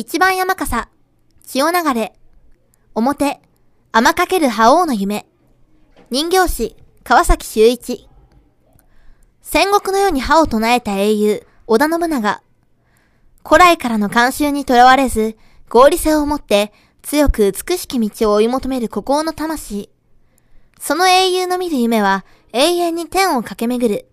一番山笠、潮流れ、表、雨かける覇王の夢、人形師、川崎修一。戦国のように歯を唱えた英雄、織田信長。古来からの慣習にとらわれず、合理性を持って強く美しき道を追い求める孤高の魂。その英雄の見る夢は永遠に天を駆け巡る